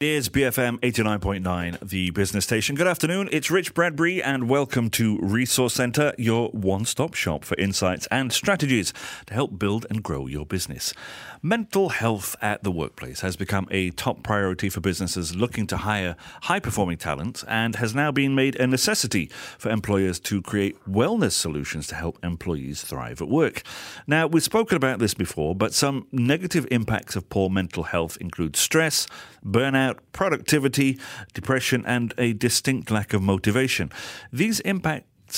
It is BFM 89.9, the business station. Good afternoon. It's Rich Bradbury, and welcome to Resource Center, your one stop shop for insights and strategies to help build and grow your business. Mental health at the workplace has become a top priority for businesses looking to hire high performing talent and has now been made a necessity for employers to create wellness solutions to help employees thrive at work. Now, we've spoken about this before, but some negative impacts of poor mental health include stress, burnout, productivity, depression, and a distinct lack of motivation. These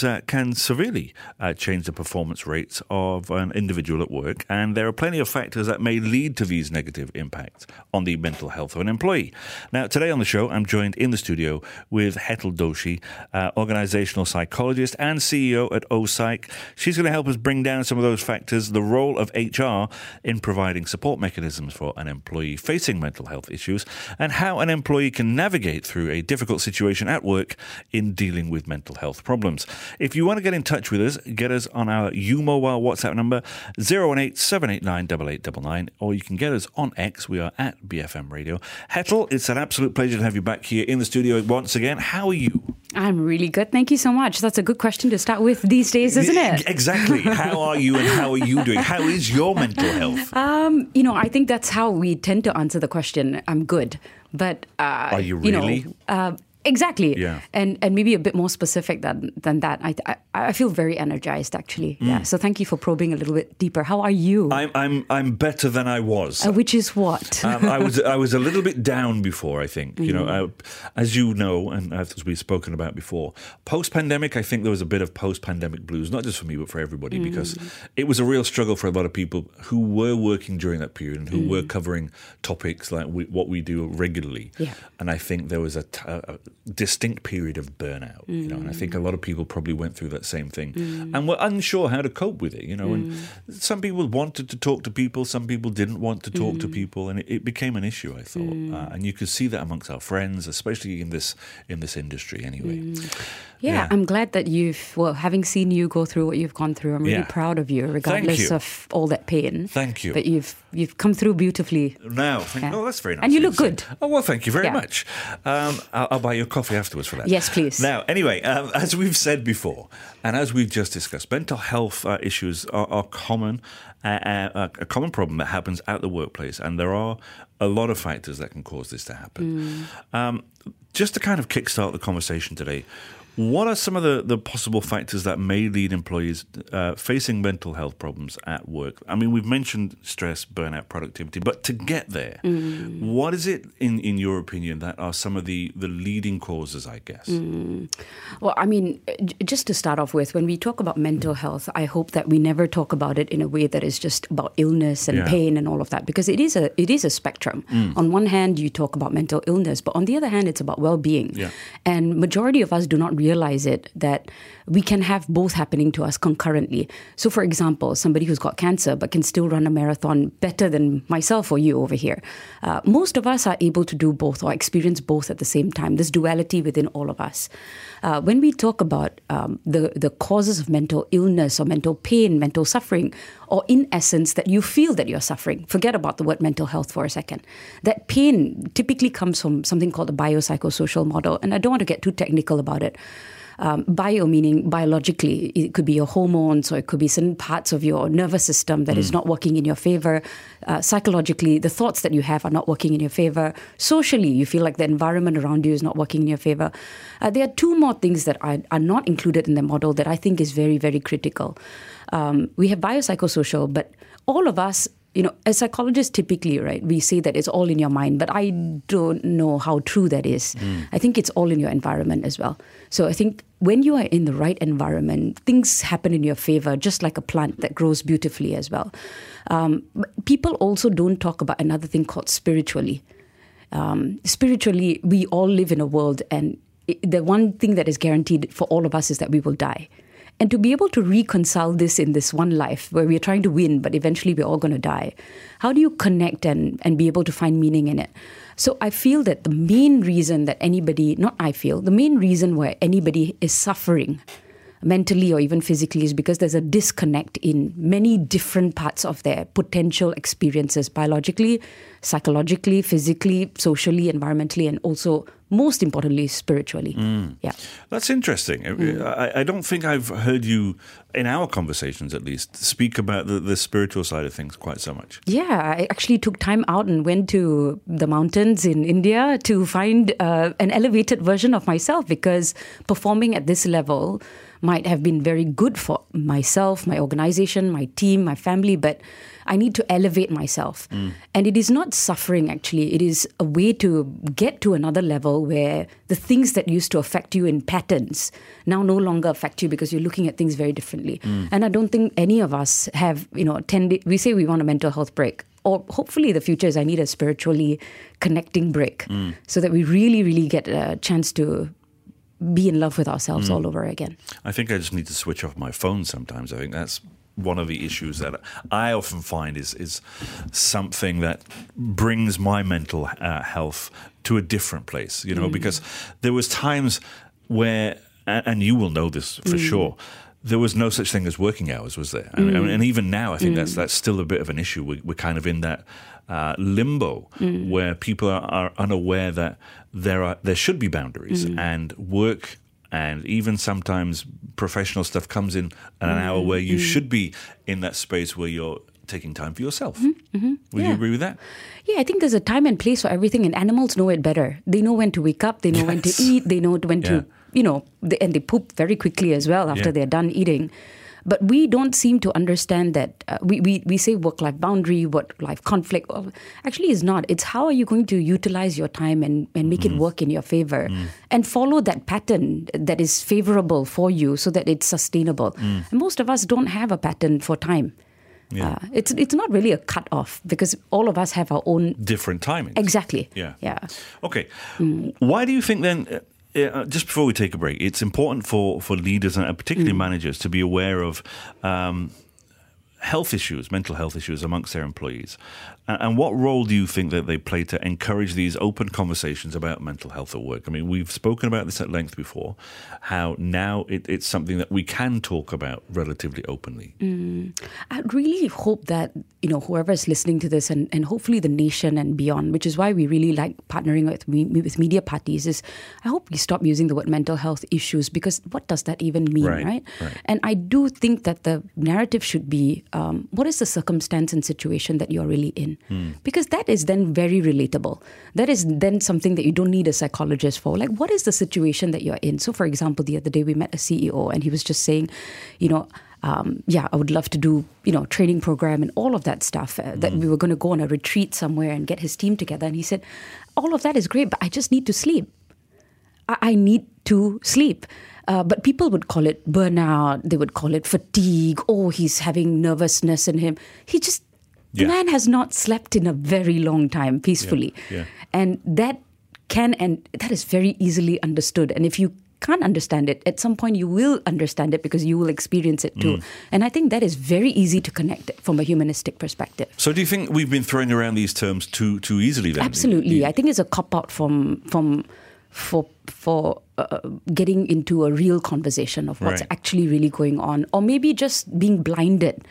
uh, can severely uh, change the performance rates of an individual at work, and there are plenty of factors that may lead to these negative impacts on the mental health of an employee. Now, today on the show, I'm joined in the studio with Hetal Doshi, uh, organizational psychologist and CEO at OPsych. She's going to help us bring down some of those factors, the role of HR in providing support mechanisms for an employee facing mental health issues, and how an employee can navigate through a difficult situation at work in dealing with mental health problems. If you want to get in touch with us, get us on our U Mobile WhatsApp number 018 789 or you can get us on X. We are at BFM Radio. Hetal, it's an absolute pleasure to have you back here in the studio once again. How are you? I'm really good. Thank you so much. That's a good question to start with these days, isn't it? Exactly. how are you and how are you doing? How is your mental health? Um, you know, I think that's how we tend to answer the question. I'm good. But uh, are you really? You know, uh, Exactly. Yeah. And and maybe a bit more specific than than that. I I, I feel very energized actually. Mm. Yeah. So thank you for probing a little bit deeper. How are you? I'm I'm I'm better than I was. Uh, which is what? um, I was I was a little bit down before. I think mm. you know, mm. I, as you know, and as we've spoken about before, post pandemic, I think there was a bit of post pandemic blues, not just for me but for everybody, mm. because it was a real struggle for a lot of people who were working during that period and who were mm. covering topics like we, what we do regularly. Yeah. And I think there was a, t- a distinct period of burnout, mm. you know, and I think a lot of people probably went through that same thing mm. and were unsure how to cope with it, you know. Mm. And some people wanted to talk to people, some people didn't want to talk to mm. people, and it, it, became an issue. I thought, mm. uh, and you could see that amongst our friends, especially in this in this industry, anyway. Mm. Yeah, yeah, I'm glad that you've well, having seen you go through what you've gone through. I'm really yeah. proud of you, regardless you. of all that pain. Thank you. But you've you've come through beautifully. Now, thank, yeah. oh, that's very nice. And you look good. Oh well, thank you very much. Um, I'll, I'll, buy you a coffee afterwards for that. Yes, please. Now, anyway, um, as we've said before, and as we've just discussed, mental health uh, issues are, are common, uh, uh, a common problem that happens at the workplace, and there are a lot of factors that can cause this to happen. Mm. Um, just to kind of kickstart the conversation today, what are some of the, the possible factors that may lead employees uh, facing mental health problems at work? I mean, we've mentioned stress, burnout, productivity, but to get there, mm. what is it, in, in your opinion, that are some of the, the leading causes, I guess? Mm. Well, I mean, just to start off with, when we talk about mental health, I hope that we never talk about it in a way that is just about illness and yeah. pain and all of that, because it is a, it is a spectrum. Mm. On one hand, you talk about mental illness, but on the other hand, it's about well being. Yeah. And majority of us do not realize it that we can have both happening to us concurrently. So, for example, somebody who's got cancer but can still run a marathon better than myself or you over here. Uh, most of us are able to do both or experience both at the same time. This duality within all of us. Uh, when we talk about um, the the causes of mental illness or mental pain, mental suffering, or in essence that you feel that you're suffering, forget about the word mental health for a second. That pain typically comes from something called the biopsychosocial model, and I don't want to get too technical about it um, bio meaning biologically. It could be your hormones or it could be certain parts of your nervous system that mm. is not working in your favor. Uh, psychologically, the thoughts that you have are not working in your favor. Socially, you feel like the environment around you is not working in your favor. Uh, there are two more things that are, are not included in the model that I think is very, very critical. Um, we have biopsychosocial, but all of us you know, as psychologists typically, right, we say that it's all in your mind, but I don't know how true that is. Mm. I think it's all in your environment as well. So I think when you are in the right environment, things happen in your favor, just like a plant that grows beautifully as well. Um, people also don't talk about another thing called spiritually. Um, spiritually, we all live in a world, and the one thing that is guaranteed for all of us is that we will die. And to be able to reconcile this in this one life where we're trying to win, but eventually we're all going to die, how do you connect and, and be able to find meaning in it? So I feel that the main reason that anybody, not I feel, the main reason why anybody is suffering mentally or even physically is because there's a disconnect in many different parts of their potential experiences biologically, psychologically, physically, socially, environmentally, and also most importantly, spiritually. Mm. Yeah. That's interesting. Mm. I, I, don't think I've heard you, in our conversations at least, speak about the, the, spiritual side of things quite so much. Yeah, I actually took time out and went to the mountains in India to find uh, an elevated version of myself because performing at this level might have been very good for myself, my organization, my team, my family, but I need to elevate myself. Mm. And it is not suffering, actually. It is a way to get to another level where the things that used to affect you in patterns now no longer affect you because you're looking at things very differently. Mm. And I don't think any of us have, you know, tended, we say we want a mental health break. Or hopefully the future is I need a spiritually connecting break mm. so that we really, really get a chance to be in love with ourselves mm. all over again. I think I just need to switch off my phone sometimes. I think that's one of the issues that I often find is is something that brings my mental uh, health to a different place. You know, mm. because there was times where, and you will know this for mm. sure. There was no such thing as working hours, was there? Mm. And, and, even now, I think that's mm. that's still a bit of an issue. We, we're kind of in that uh, limbo mm. where people are, are, unaware that there are there should be boundaries mm. and work and even sometimes professional stuff comes in an mm hour where you mm should be in that space where you're taking time for yourself. Mm-hmm. mm-hmm. Would yeah. you agree with that? Yeah, I think there's a time and place for everything, and animals know it better. They know when to wake up, they know yes. when to eat, they know when yeah. to, you know, they, and they poop very quickly as well after yeah. they're done eating. But we don't seem to understand that. Uh, we, we, we say work life boundary, work life conflict. Well, actually, it's not. It's how are you going to utilize your time and, and make mm. it work in your favor mm. and follow that pattern that is favorable for you so that it's sustainable. Mm. And most of us don't have a pattern for time. Yeah. Uh, it's it's not really a cut off because all of us have our own different timings. Exactly. Yeah. Yeah. Okay. Mm. Why do you think then? Uh, just before we take a break, it's important for, for leaders and particularly mm. managers to be aware of um, health issues, mental health issues amongst their employees. And what role do you think that they play to encourage these open conversations about mental health at work? I mean, we've spoken about this at length before, how now it, it's something that we can talk about relatively openly. Mm. I really hope that, you know, whoever is listening to this and, and hopefully the nation and beyond, which is why we really like partnering with, with media parties, is I hope we stop using the word mental health issues because what does that even mean, right? right? right. And I do think that the narrative should be um, what is the circumstance and situation that you're really in? Mm. Because that is then very relatable. That is then something that you don't need a psychologist for. Like, what is the situation that you're in? So, for example, the other day we met a CEO and he was just saying, you know, um, yeah, I would love to do, you know, training program and all of that stuff. Uh, that mm. we were going to go on a retreat somewhere and get his team together. And he said, all of that is great, but I just need to sleep. I, I need to sleep. Uh, but people would call it burnout. They would call it fatigue. Oh, he's having nervousness in him. He just, yeah. the man has not slept in a very long time peacefully. Yeah. Yeah. And that can, and that is very easily understood. And if you can't understand it, at some point you will understand it because you will experience it too. Mm. And I think that is very easy to connect from a humanistic perspective. So do you think we've been throwing around these terms too too easily then? Absolutely. I think it's a cop out from from for for uh, getting into a real conversation of what's right. actually really going on, or maybe just being blinded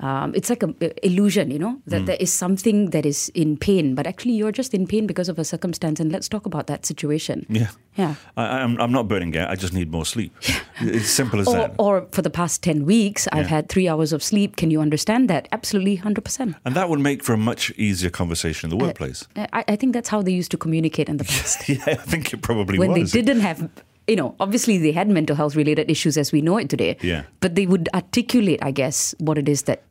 um, it's like an illusion, you know, that mm. there is something that is in pain, but actually you're just in pain because of a circumstance. And let's talk about that situation. Yeah. Yeah. I, am I'm, I'm not burning out. I just need more sleep. Yeah. It's simple as or, that. Or for the past 10 weeks, I've had three hours of sleep. Can you understand that? Absolutely, 100%. And that would make for a much easier conversation in the uh, workplace. Uh, I, I, think that's how they used to communicate in the past. yeah, I think it probably when was. When they didn't have you know, obviously they had mental health related issues as we know it today. Yeah. But they would articulate, I guess, what it is that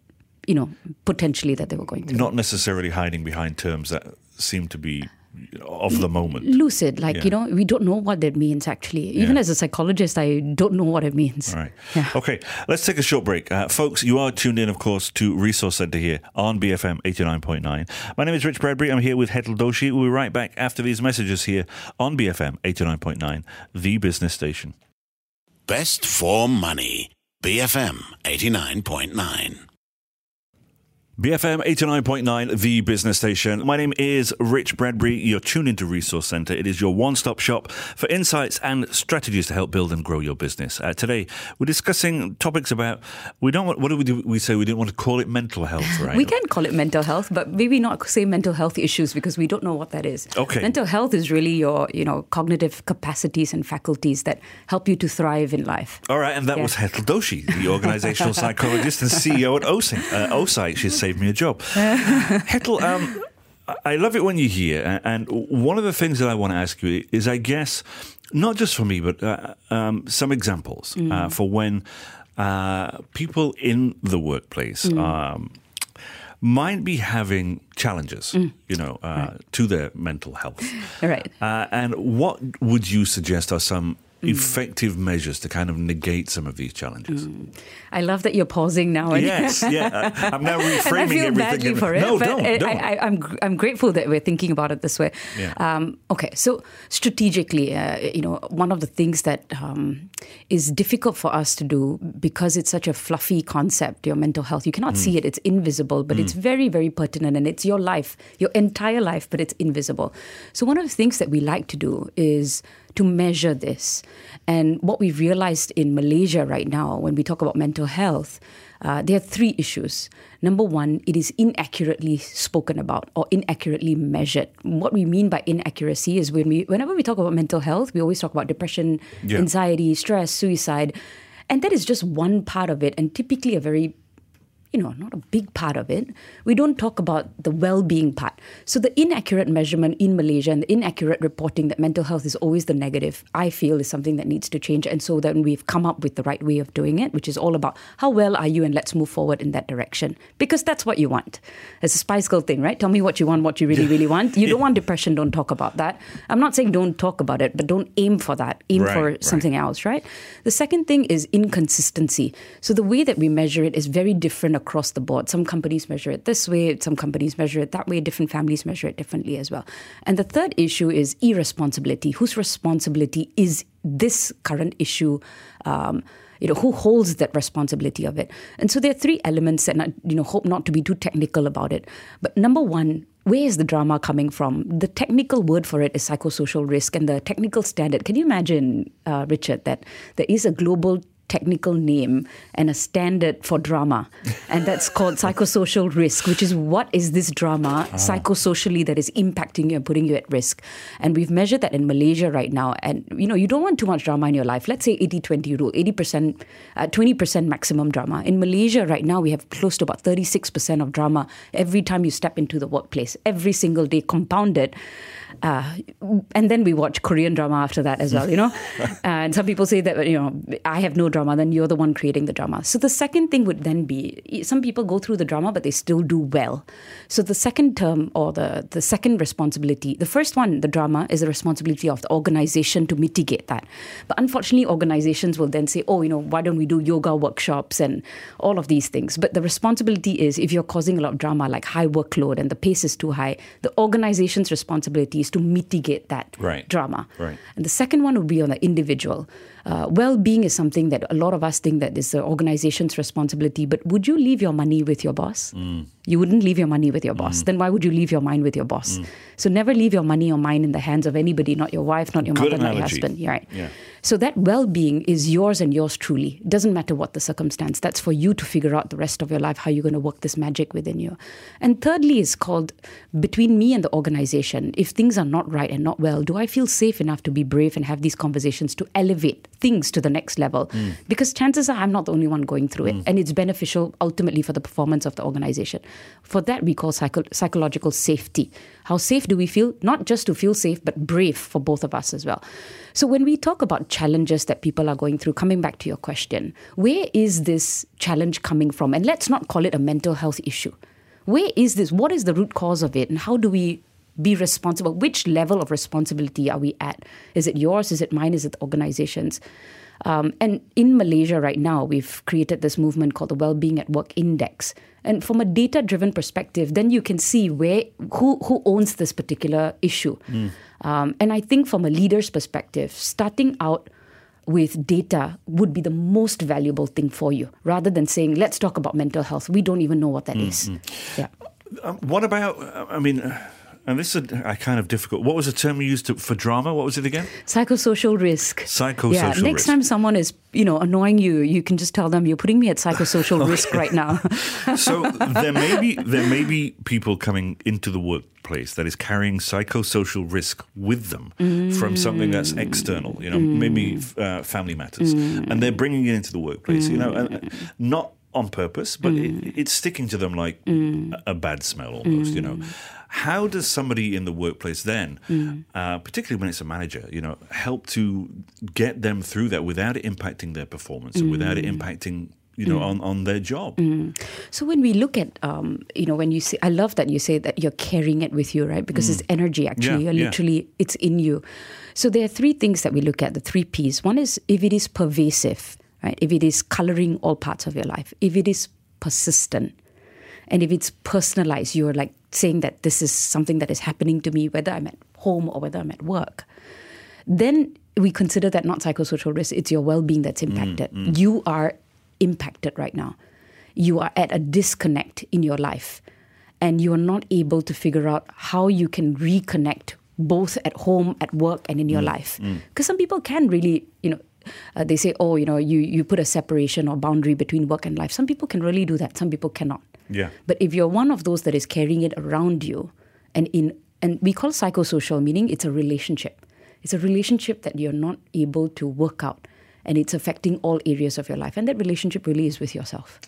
you know, potentially that they were going through. Not necessarily hiding behind terms that seem to be of the moment. Lucid, like, yeah. you know, we don't know what that means actually. Even yeah. as a psychologist, I don't know what it means. Right. Yeah. Okay, let's take a short break. Uh, folks, you are tuned in, of course, to Resource Centre here on BFM 89.9. My name is Rich Bradbury. I'm here with Hetal Doshi. We'll be right back after these messages here on BFM 89.9, the business station. Best for money. BFM 89.9. BFM 89.9, the business station. My name is Rich Bradbury. You're tuned into Resource Centre. It is your one stop shop for insights and strategies to help build and grow your business. Uh, today, we're discussing topics about, we don't want, what do we do? We say we didn't want to call it mental health, right? We can call it mental health, but maybe not say mental health issues because we don't know what that is. Okay. Mental health is really your, you know, cognitive capacities and faculties that help you to thrive in life. All right, and that Yeah. was Hetal Doshi, the organizational psychologist and CEO at OSING, uh, OSITE. She's saved me a job. Hetal, um, I love it when you're here. And one of the things that I want to ask you is, I guess, not just for me, but uh, um, some examples uh, for when uh, people in the workplace. Um, might be having challenges, you know, uh, to their mental health. Right. Uh, and what would you suggest are some effective measures to kind of negate some of these challenges? I love that you're pausing now. And Yes, yeah. I'm now reframing and I feel everything. badly for it. No, don't, I, don't. I, I'm I'm grateful that we're thinking about it this way. Yeah. Um, okay, so strategically, uh, you know, one of the things that um, is difficult for us to do because it's such a fluffy concept, your mental health. You cannot see it; it's invisible, but it's very, very pertinent, and it's your life, your entire life, but it's invisible. So one of the things that we like to do is to measure this. And what we've realized in Malaysia right now, when we talk about mental health, uh, there are three issues. Number one, it is inaccurately spoken about or inaccurately measured. What we mean by inaccuracy is when we, whenever we talk about mental health, we always talk about depression, Yeah. anxiety, stress, suicide, and that is just one part of it, and typically a very you know, not a big part of it. We don't talk about the well being part. So, the inaccurate measurement in Malaysia and the inaccurate reporting that mental health is always the negative, I feel is something that needs to change. And so, then we've come up with the right way of doing it, which is all about how well are you and let's move forward in that direction. Because that's what you want. It's a Spice Girl thing, right? Tell me what you want, what you really, really want. You don't want depression, don't talk about that. I'm not saying don't talk about it, but don't aim for that. Aim Right, for right. something else, right? The second thing is inconsistency. So the way that we measure it is very different across the board. Some companies measure it this way, some companies measure it that way, different families measure it differently as well. And the third issue is irresponsibility. Whose responsibility is this current issue? Um, you know who holds that responsibility of it and so there are three elements and i you know hope not to be too technical about it but number one where is the drama coming from the technical word for it is psychosocial risk and the technical standard can you imagine uh, richard that there is a global technical name and a standard for drama. And that's called psychosocial risk which is what is this drama psychosocially that is impacting you and putting you at risk? And we've measured that in malaysia right now. And you know you don't want too much drama in your life. Let's say 80-20 rule 80% uh, 20% maximum drama. In malaysia right now we have close to about 36% of drama every time you step into the workplace every single day compounded. Uh, and then we watch Korean drama after that as well, you know. and some people say that you know I have no drama, then you're the one creating the drama. So the second thing would then be some people go through the drama, but they still do well. So the second term or the the second responsibility, the first one, the drama, is the responsibility of the organization to mitigate that. But unfortunately, organizations will then say, oh, you know, why don't we do yoga workshops and all of these things? But the responsibility is if you're causing a lot of drama, like high workload and the pace is too high, the organization's responsibility is to mitigate that Right. drama. Right. And the second one would be on the individual. Uh, well-being is something that a lot of us think that is the organization's responsibility. But would you leave your money with your boss? Mm. You wouldn't leave your money with your boss. Then why would you leave your mind with your boss? Mm. So never leave your money or mind in the hands of anybody, not your wife, not your Good mother, not your husband. You're right. Yeah. So that well-being is yours and yours truly. It doesn't matter what the circumstance. That's for you to figure out the rest of your life how you're going to work this magic within you. And thirdly is called between me and the organization. If things are not right and not well, do I feel safe enough to be brave and have these conversations to elevate things to the next level? Hmm. Because chances are I'm not the only one going through it, hmm. and it's beneficial ultimately for the performance of the organization. For that we call psycho- psychological safety. How safe do we feel? Not just to feel safe, but brave for both of us as well. So when we talk about challenges that people are going through, coming back to your question, where is this challenge coming from? And let's not call it a mental health issue. Where is this? What is the root cause of it? And how do we be responsible? Which level of responsibility are we at? Is it yours? Is it mine? Is it the organization's? Um, and in Malaysia right now, we've created this movement called the Wellbeing at Work Index. And from a data-driven perspective, then you can see where who who owns this particular issue. Um, and I think from a leader's perspective, starting out with data would be the most valuable thing for you rather than saying, let's talk about mental health. We don't even know what that is. Yeah. Um, what about, uh, I mean, uh, and this is a, a kind of difficult. What was the term you used to, for drama? What was it again? Psychosocial risk. Psychosocial yeah, next risk. time someone is, you know, annoying you, you can just tell them you're putting me at psychosocial risk right now. so there may be there may be people coming into the workplace that is carrying psychosocial risk with them from something that's external. You know, maybe uh, family matters, and they're bringing it into the workplace. You know, and uh, not on purpose, but it, mm. it's sticking to them like mm. a, a bad smell almost. You know, mm. how does somebody in the workplace then, uh, particularly when it's a manager, you know, help to get them through that without it impacting their performance and without it impacting you know on, on their job? So when we look at, um, you know, when you say, I love that you say that you're carrying it with you, right? Because it's energy. Actually, Yeah, you're yeah. literally it's in you. So there are three things that we look at. The three P's. One is if it is pervasive, right? If it is coloring all parts of your life. If it is persistent, and if it's personalized, you're like saying that this is something that is happening to me, whether I'm at home or whether I'm at work. Then we consider that not psychosocial risk, it's your well being that's mm, impacted. Mm. You are impacted right now. You are at a disconnect in your life, and you are not able to figure out how you can reconnect both at home, at work, and in your mm, life. Because some people can really, you know, uh, they say, oh, you know, you, you put a separation or boundary between work and life. Some people can really do that, some people cannot. Yeah. But if you're one of those that is carrying it around you, and in and we call psychosocial, meaning it's a relationship. It's a relationship that you're not able to work out, and it's affecting all areas of your life. And that relationship really is with yourself.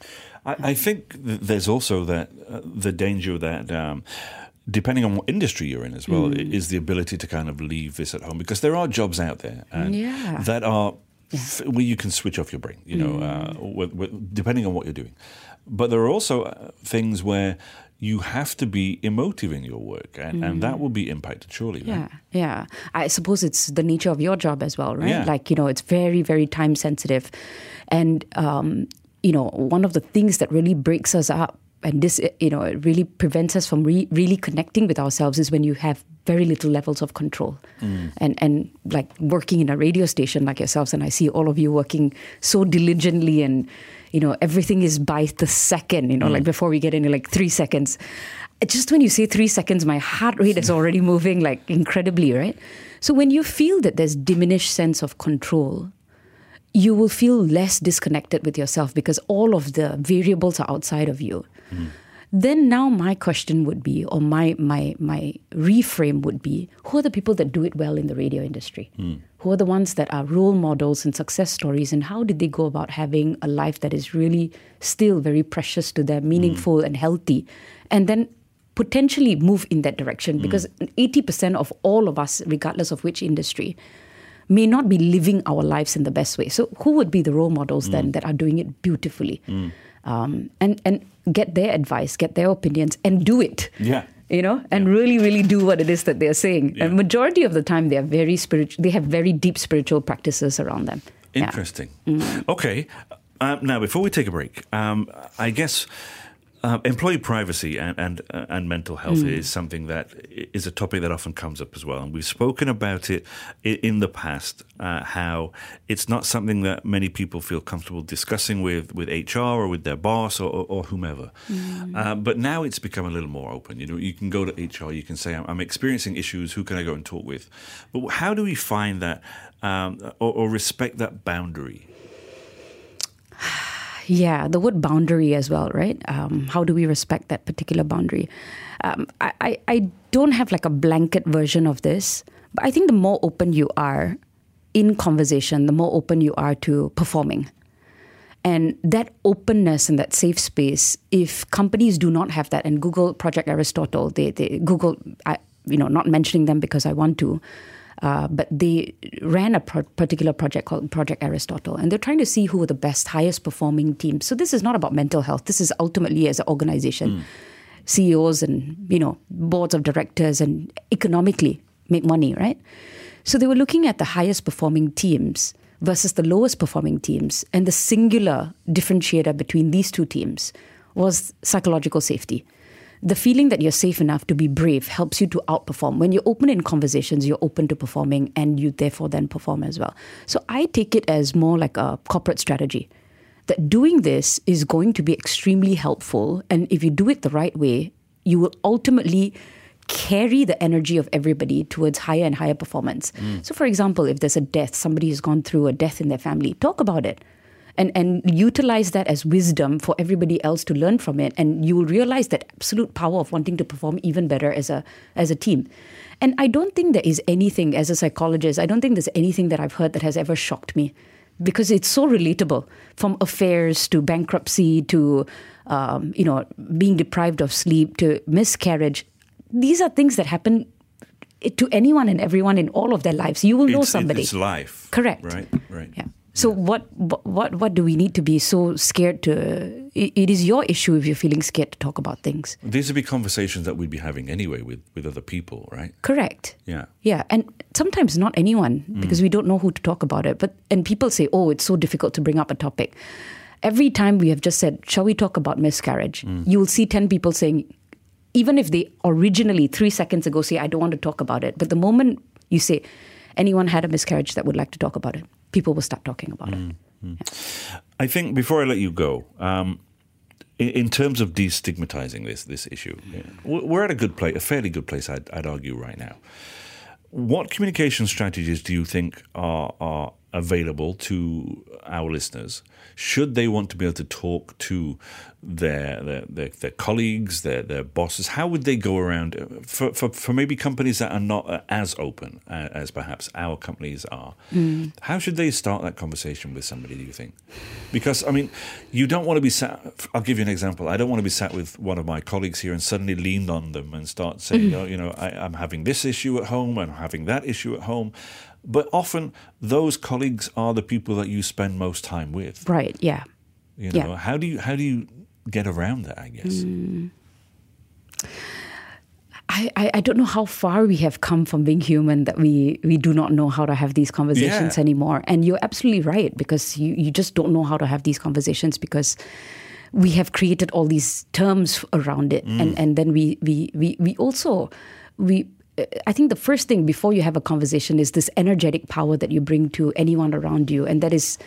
I, I think th- there's also that uh, the danger that. Um, Depending on what industry you're in as well, i- is the ability to kind of leave this at home because there are jobs out there and Yeah. that are f- where you can switch off your brain, you know, uh, wh- wh- depending on what you're doing. But there are also uh, things where you have to be emotive in your work, and, and that will be impacted surely. right? Yeah, yeah. I suppose it's the nature of your job as well, right? Yeah. Like you know, it's very, very time sensitive, and um, you know, one of the things that really breaks us up, and this, you know, it really prevents us from re- really connecting with ourselves, is when you have very little levels of control, mm. and and like working in a radio station like yourselves, and I see all of you working so diligently and. You know, everything is by the second, you know, like mm. before we get into like three seconds just when you say three seconds, my heart rate is already moving like incredibly, right? So when you feel that there's diminished sense of control, you will feel less disconnected with yourself because all of the variables are outside of you. Then now my question would be, or my my my reframe would be, who are the people that do it well in the radio industry? Who are the ones that are role models and success stories, and how did they go about having a life that is really still very precious to them, meaningful and healthy, and then potentially move in that direction? Because eighty percent of all of us, regardless of which industry, may not be living our lives in the best way. So, who would be the role models then that are doing it beautifully? Um, and and get their advice, get their opinions, and do it. Yeah. You know, and really, really do what it is that they're saying. Yeah. And majority of the time, they are very spiritual. They have very deep spiritual practices around them. Yeah. Interesting. Okay. Uh, now, before we take a break, um, I guess uh, employee privacy and and, uh, and mental health is something that is a topic that often comes up as well, and we've spoken about it in the past. Uh, how it's not something that many people feel comfortable discussing with with HR or with their boss or, or, or whomever. Uh, but now it's become a little more open. You know, you can go to HR, you can say, "I'm, I'm experiencing issues. Who can I go and talk with?" But how do we find that um, or, or respect that boundary? Yeah, the word boundary as well, right? Um, how do we respect that particular boundary? Um, I, I, I don't have like a blanket version of this, but I think the more open you are in conversation, the more open you are to performing. And that openness and that safe space, if companies do not have that, and Google Project Aristotle, they, they Google, I, you know, not mentioning them because I want to, uh, but they ran a pro- particular project called Project Aristotle, and they're trying to see who were the best, highest performing teams. So this is not about mental health. This is ultimately as an organization, CEOs and you know boards of directors and economically make money, right? So they were looking at the highest performing teams versus the lowest performing teams, and the singular differentiator between these two teams was psychological safety. The feeling that you're safe enough to be brave helps you to outperform. When you're open in conversations, you're open to performing and you therefore then perform as well. So I take it as more like a corporate strategy that doing this is going to be extremely helpful. And if you do it the right way, you will ultimately carry the energy of everybody towards higher and higher performance. Mm. So, for example, if there's a death, somebody has gone through a death in their family, talk about it and, and utilize that as wisdom for everybody else to learn from it. And you will realize that absolute power of wanting to perform even better as a, as a team. And I don't think there is anything, as a psychologist, I don't think there's anything that I've heard that has ever shocked me. Because it's so relatable from affairs to bankruptcy to um, you know being deprived of sleep to miscarriage. These are things that happen to anyone and everyone in all of their lives. You will know it's, somebody. it's life. Correct. Right right. Yeah so what what what do we need to be so scared to? It, it is your issue if you're feeling scared to talk about things. These would be conversations that we'd be having anyway with with other people, right? Correct. Yeah. Yeah, and sometimes not anyone because mm. we don't know who to talk about it. But and people say, "Oh, it's so difficult to bring up a topic." Every time we have just said, "Shall we talk about miscarriage?" Mm. You will see ten people saying, even if they originally three seconds ago say, "I don't want to talk about it," but the moment you say, "Anyone had a miscarriage that would like to talk about it?" People will start talking about mm, it. Mm. Yeah. I think before I let you go, um, in, in, terms of destigmatizing this this issue, yeah, we're at a good place, a fairly good place, I'd, I'd, argue right now. What communication strategies do you think are are available to our listeners should they want to be able to talk to their their, their, their colleagues, their, their bosses? How would they go around uh, for, for, for maybe companies that are not uh, as open uh, as perhaps our companies are? Mm. How should they start that conversation with somebody, do you think? Because, I mean, you don't want to be sat, I'll give you an example. I don't want to be sat with one of my colleagues here and suddenly lean on them and start saying, mm. oh, you know, I, I'm having this issue at home, I'm having that issue at home. But often those colleagues are the people that you spend most time with. Right. Yeah. You know, yeah. how do you how do you get around that? I guess. Mm. I, I, don't know how far we have come from being human that we, we do not know how to have these conversations yeah. anymore. And you're absolutely right because you, you just don't know how to have these conversations because we have created all these terms around it. Mm. And, and then we, we, we, we also we I think the first thing before you have a conversation is this energetic power that you bring to anyone around you. And that is,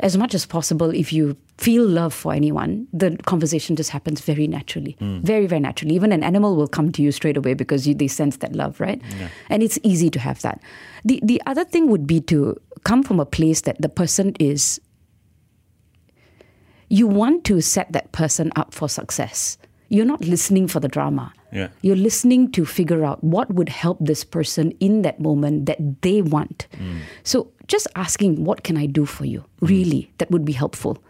as much as possible, if you feel love for anyone, the conversation just happens very naturally. Mm. Very, very naturally. Even an animal will come to you straight away because you, they sense that love, right? Yeah. And it's easy to have that. The, the other thing would be to come from a place that the person is, you want to set that person up for success you're not listening for the drama. Yeah. You're listening to figure out what would help this person in that moment that they want. Mm. So just asking, what can I do for you? Really, mm. that would be helpful.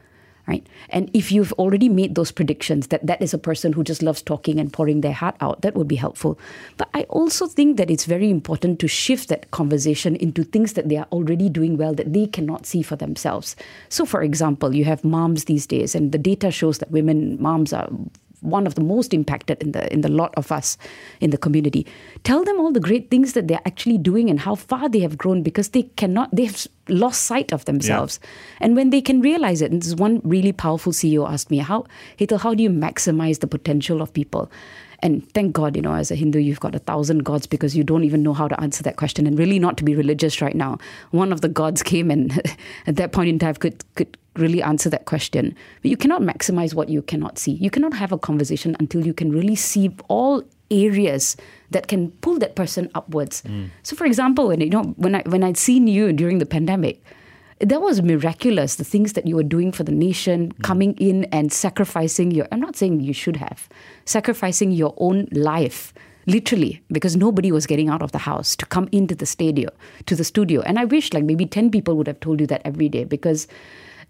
Right? And if you've already made those predictions that that is a person who just loves talking and pouring their heart out, that would be helpful. But I also think that it's very important to shift that conversation into things that they are already doing well that they cannot see for themselves. So, for example, you have moms these days, and the data shows that women moms are one of the most impacted in the in the lot of us in the community. Tell them all the great things that they're actually doing and how far they have grown because they cannot they have lost sight of themselves. Yeah. And when they can realize it, and this one really powerful CEO asked me, How Hetal, how do you maximize the potential of people? And thank God, you know, as a Hindu, you've got a thousand gods because you don't even know how to answer that question. And really, not to be religious right now. One of the gods came and at that point in time could could really answer that question. But you cannot maximize what you cannot see. You cannot have a conversation until you can really see all areas that can pull that person upwards. Mm. So, for example, when you know when I when I'd seen you during the pandemic, that was miraculous. The things that you were doing for the nation, mm. coming in and sacrificing your. I'm not saying you should have sacrificing your own life literally because nobody was getting out of the house to come into the studio to the studio and i wish like maybe 10 people would have told you that every day because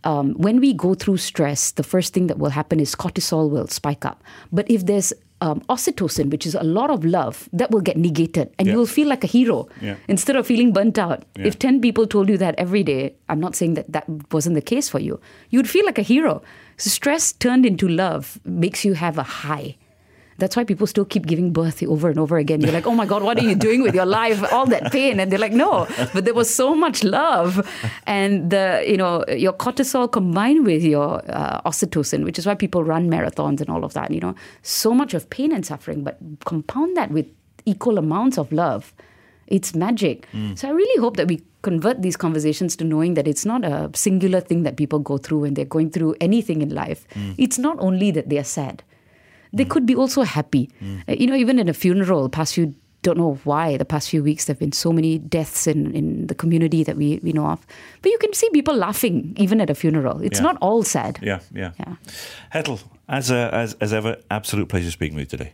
um, when we go through stress, the first thing that will happen is cortisol will spike up. But if there's um, oxytocin, which is a lot of love, that will get negated and yeah. you will feel like a hero yeah. instead of feeling burnt out. Yeah. If 10 people told you that every day, I'm not saying that that wasn't the case for you, you'd feel like a hero. So stress turned into love makes you have a high. That's why people still keep giving birth over and over again. You're like, oh my God, what are you doing with your life? All that pain. And they're like, no, but there was so much love. And the, you know, your cortisol combined with your uh, oxytocin, which is why people run marathons and all of that, you know, so much of pain and suffering, but compound that with equal amounts of love. It's magic. Mm. So I really hope that we convert these conversations to knowing that it's not a singular thing that people go through when they're going through anything in life. Mm. It's not only that they're sad, they mm. could be also happy. Mm. Uh, you know, even in a funeral, past few don't know why the past few weeks there have been so many deaths in, in the community that we, we know of. But you can see people laughing even at a funeral. It's yeah. not all sad. Yeah, yeah. yeah. Hetal, as, a, as, as ever, absolute pleasure speaking with you today.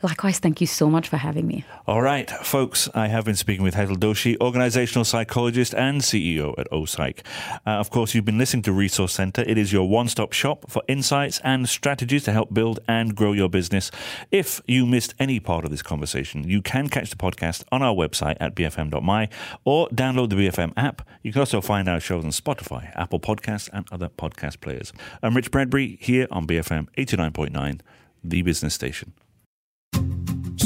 Likewise, thank you so much for having me. All right, folks, I have been speaking with Hetal Doshi, organizational psychologist and CEO at OPsych. Uh, of course, you've been listening to Resource Center. It is your one stop shop for insights and strategies to help build and grow your business. If you missed any part of this conversation, you can catch the podcast on our website at bfm.my or download the BFM app. You can also find our shows on Spotify, Apple Podcasts, and other podcast players. I'm Rich Bradbury here on BFM 89.9, the business station.